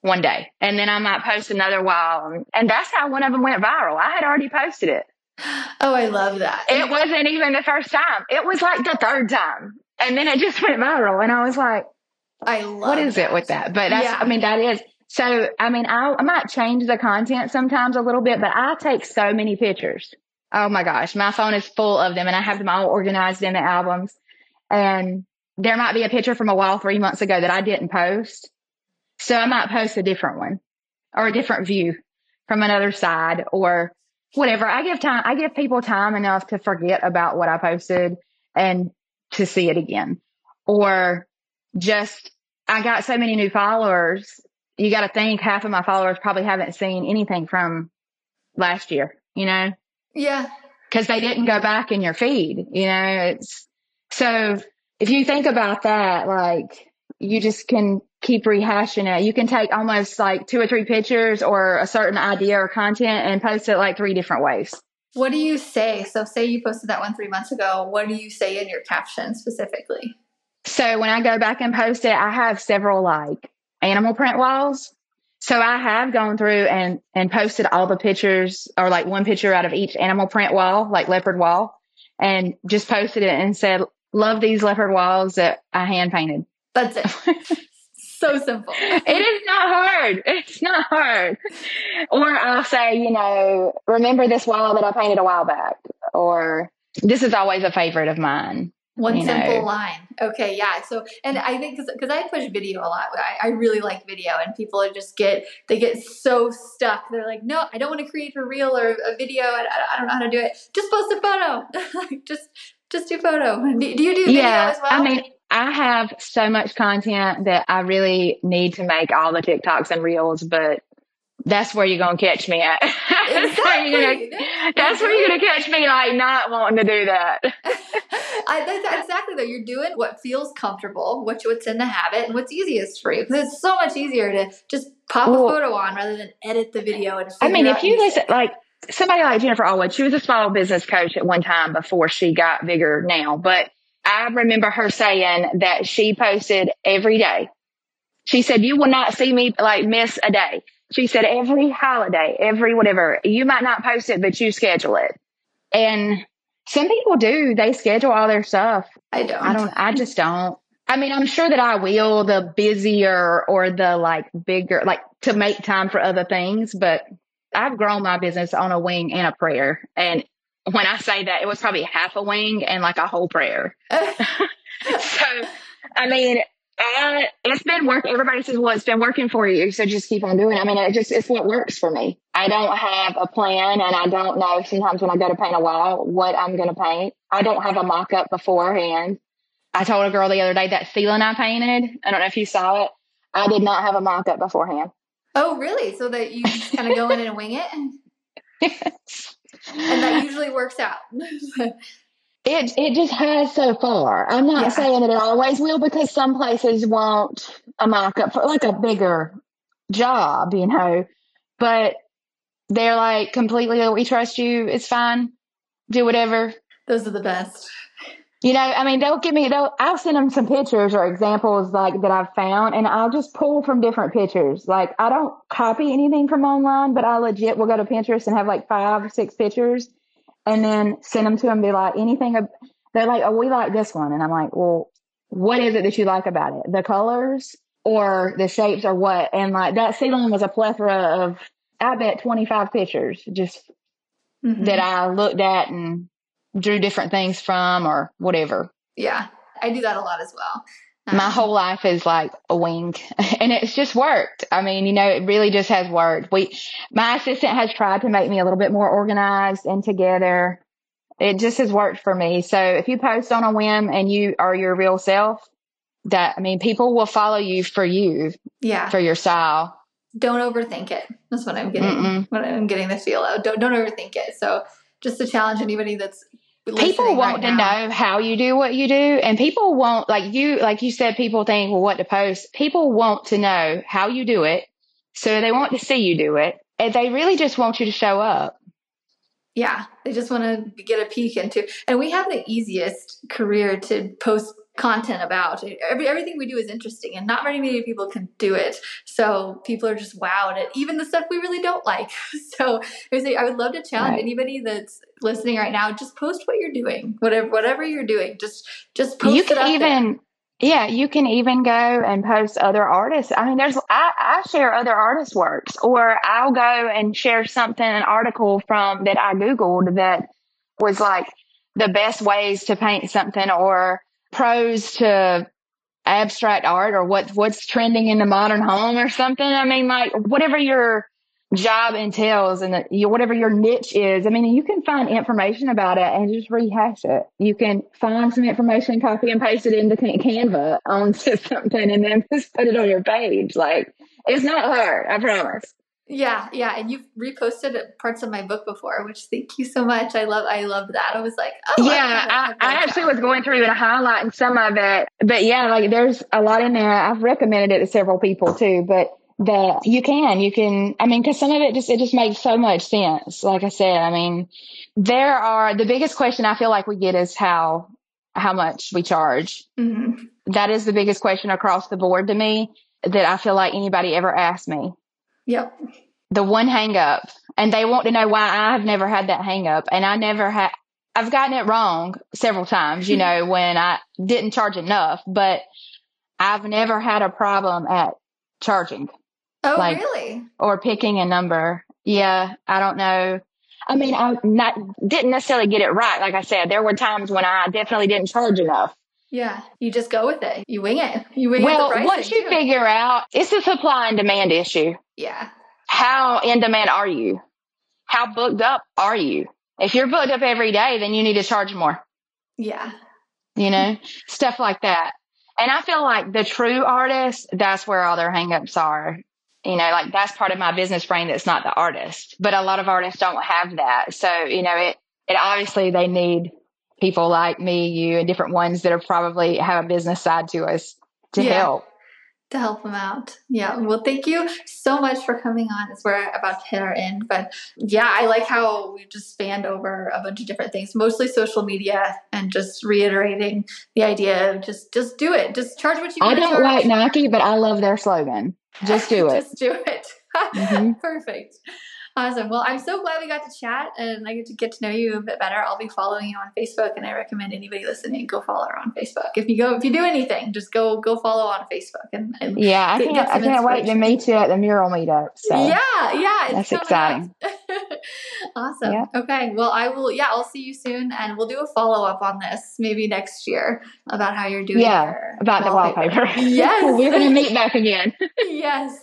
one day. And then I might post another wall. And that's how one of them went viral. I had already posted it. Oh, I love that. It wasn't even the first time. It was like the third time. And then it just went viral. And I was like, I love What is that. it with that? But that's, yeah. I mean, that is So, I mean, I, I might change the content sometimes a little bit, but I take so many pictures. Oh my gosh, my phone is full of them and I have them all organized in the albums. And there might be a picture from a while three months ago that I didn't post. So I might post a different one or a different view from another side or whatever. I give time, I give people time enough to forget about what I posted and to see it again. Or just, I got so many new followers. You got to think half of my followers probably haven't seen anything from last year, you know? Yeah. Cause they didn't go back in your feed, you know? It's so if you think about that, like you just can keep rehashing it. You can take almost like two or three pictures or a certain idea or content and post it like three different ways. What do you say? So, say you posted that one three months ago. What do you say in your caption specifically? So, when I go back and post it, I have several like animal print walls. So, I have gone through and, and posted all the pictures or like one picture out of each animal print wall, like leopard wall, and just posted it and said, Love these leopard walls that I hand painted. That's it. so simple. it is not hard. It's not hard. Or I'll say, you know, remember this wall that I painted a while back. Or this is always a favorite of mine. One simple know. line. Okay, yeah. So, and I think because I push video a lot, I, I, really like video, and people just get they get so stuck. They're like, no, I don't want to create a reel or a video. I, I don't know how to do it. Just post a photo. just just do photo. Do, do you do video yeah, as well? I mean, I have so much content that I really need to make all the TikToks and reels, but that's where you're gonna catch me at. Exactly. that's, where you're gonna, that's where you're gonna catch me, like not wanting to do that. I, that's exactly though. You're doing what feels comfortable, what's what's in the habit, and what's easiest for you. Because it's so much easier to just pop well, a photo on rather than edit the video. And I mean, if you listen, like somebody like Jennifer Allwood, she was a small business coach at one time before she got bigger now, but I remember her saying that she posted every day. She said, You will not see me like miss a day. She said, Every holiday, every whatever, you might not post it, but you schedule it. And some people do, they schedule all their stuff. I don't. I don't, I just don't. I mean, I'm sure that I will the busier or the like bigger, like to make time for other things, but I've grown my business on a wing and a prayer. And when I say that, it was probably half a wing and like a whole prayer. so, I mean, I, it's been working. Everybody says, well, it's been working for you. So just keep on doing it. I mean, it just, it's what works for me. I don't have a plan and I don't know sometimes when I go to paint a wall what I'm going to paint. I don't have a mock up beforehand. I told a girl the other day that ceiling I painted, I don't know if you saw it. I did not have a mock up beforehand. Oh, really? So that you just kind of go in and wing it? And that usually works out. It it just has so far. I'm not yeah. saying that it always will because some places want a mock up for like a bigger job, you know. But they're like completely oh, we trust you, it's fine. Do whatever. Those are the best. You know, I mean, they'll give me, they'll, I'll send them some pictures or examples like that I've found and I'll just pull from different pictures. Like I don't copy anything from online, but I legit will go to Pinterest and have like five or six pictures and then send them to them, be like, anything. They're like, oh, we like this one. And I'm like, well, what is it that you like about it? The colors or the shapes or what? And like that ceiling was a plethora of, I bet 25 pictures just mm-hmm. that I looked at and drew different things from or whatever. Yeah, I do that a lot as well. Um, My whole life is like a wing and it's just worked. I mean, you know, it really just has worked. We, my assistant has tried to make me a little bit more organized and together. It just has worked for me. So if you post on a whim and you are your real self, that, I mean, people will follow you for you. Yeah. For your style. Don't overthink it. That's what I'm getting, Mm-mm. what I'm getting the feel of. Don't, don't overthink it. So just to challenge anybody that's people want right to know how you do what you do and people want like you like you said people think well what to post? People want to know how you do it so they want to see you do it and they really just want you to show up. Yeah they just want to get a peek into and we have the easiest career to post content about. Every, everything we do is interesting, and not very many people can do it. So people are just wowed at even the stuff we really don't like. So I would, say, I would love to challenge right. anybody that's listening right now. Just post what you're doing, whatever whatever you're doing. Just just post. You can even. There. Yeah, you can even go and post other artists. I mean, there's I, I share other artists' works, or I'll go and share something, an article from that I googled that was like the best ways to paint something, or pros to abstract art, or what what's trending in the modern home, or something. I mean, like whatever your job entails and you, whatever your niche is. I mean, you can find information about it and just rehash it. You can find some information, copy and paste it into Canva on something, and then just put it on your page. Like it's not hard, I promise. Yeah, yeah, and you've reposted parts of my book before, which thank you so much. I love, I love that. I was like, oh, yeah, I, I, I actually was going through and highlighting some of it, but yeah, like there's a lot in there. I've recommended it to several people too, but that you can, you can, I mean, cause some of it just, it just makes so much sense. Like I said, I mean, there are, the biggest question I feel like we get is how, how much we charge. Mm-hmm. That is the biggest question across the board to me that I feel like anybody ever asked me. Yep. The one hang up and they want to know why I've never had that hang up and I never had, I've gotten it wrong several times, you know, when I didn't charge enough, but I've never had a problem at charging. Oh, like, really? Or picking a number. Yeah, I don't know. I mean, I not didn't necessarily get it right. Like I said, there were times when I definitely didn't charge enough. Yeah, you just go with it. You wing it. You wing well, it. Well, once you too. figure out, it's a supply and demand issue. Yeah. How in demand are you? How booked up are you? If you're booked up every day, then you need to charge more. Yeah. You know, stuff like that. And I feel like the true artist, that's where all their hangups are you know like that's part of my business brain that's not the artist but a lot of artists don't have that so you know it it obviously they need people like me you and different ones that are probably have a business side to us to yeah. help to help them out. Yeah. Well, thank you so much for coming on as we're about to hit our end. But yeah, I like how we just spanned over a bunch of different things, mostly social media and just reiterating the idea of just just do it. Just charge what you want. I don't charge. like Nike, but I love their slogan. Just do it. Just do it. Mm-hmm. Perfect. Awesome. Well, I'm so glad we got to chat and I get to get to know you a bit better. I'll be following you on Facebook and I recommend anybody listening go follow her on Facebook. If you go if you do anything, just go go follow on Facebook and, and Yeah, I can't I can't wait to meet you at the mural meetup. So Yeah, yeah. That's exciting. awesome. Yeah. Okay. Well I will yeah, I'll see you soon and we'll do a follow up on this maybe next year about how you're doing. Yeah. About wallpaper. the wallpaper. yes. We're gonna meet back again. yes.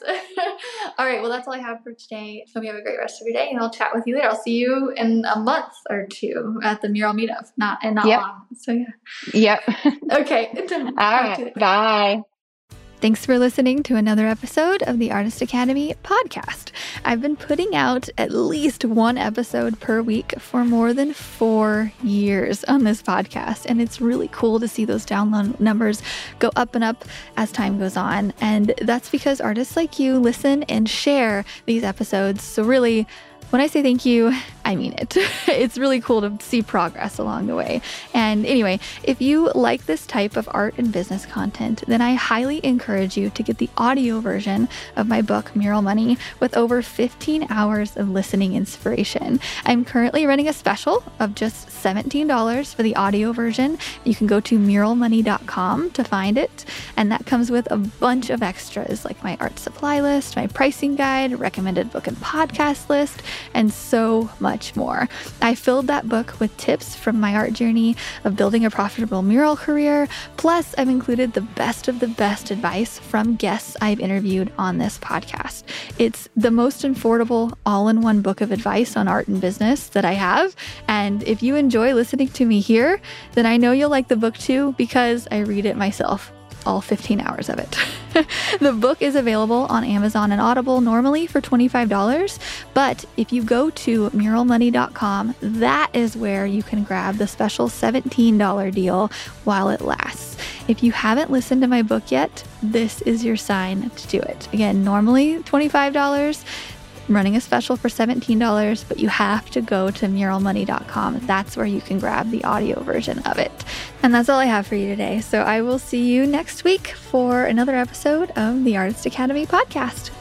all right. Well that's all I have for today. Hope you have a great rest of your day, and I'll chat with you later. I'll see you in a month or two at the mural meetup. Not and not yep. long. So yeah. Yep. okay. All right. Bye. Thanks for listening to another episode of the Artist Academy podcast. I've been putting out at least one episode per week for more than four years on this podcast, and it's really cool to see those download numbers go up and up as time goes on. And that's because artists like you listen and share these episodes. So, really, when I say thank you, I mean it. it's really cool to see progress along the way. And anyway, if you like this type of art and business content, then I highly encourage you to get the audio version of my book, Mural Money, with over 15 hours of listening inspiration. I'm currently running a special of just $17 for the audio version. You can go to muralmoney.com to find it. And that comes with a bunch of extras like my art supply list, my pricing guide, recommended book and podcast list, and so much more. I filled that book with tips from my art journey of building a profitable mural career. Plus, I've included the best of the best advice from guests I've interviewed on this podcast. It's the most affordable all in one book of advice on art and business that I have. And if you enjoy listening to me here, then I know you'll like the book too because I read it myself all 15 hours of it. the book is available on Amazon and Audible normally for $25, but if you go to muralmoney.com, that is where you can grab the special $17 deal while it lasts. If you haven't listened to my book yet, this is your sign to do it. Again, normally $25. I'm running a special for $17, but you have to go to muralmoney.com. That's where you can grab the audio version of it. And that's all I have for you today. So I will see you next week for another episode of the Artist Academy podcast.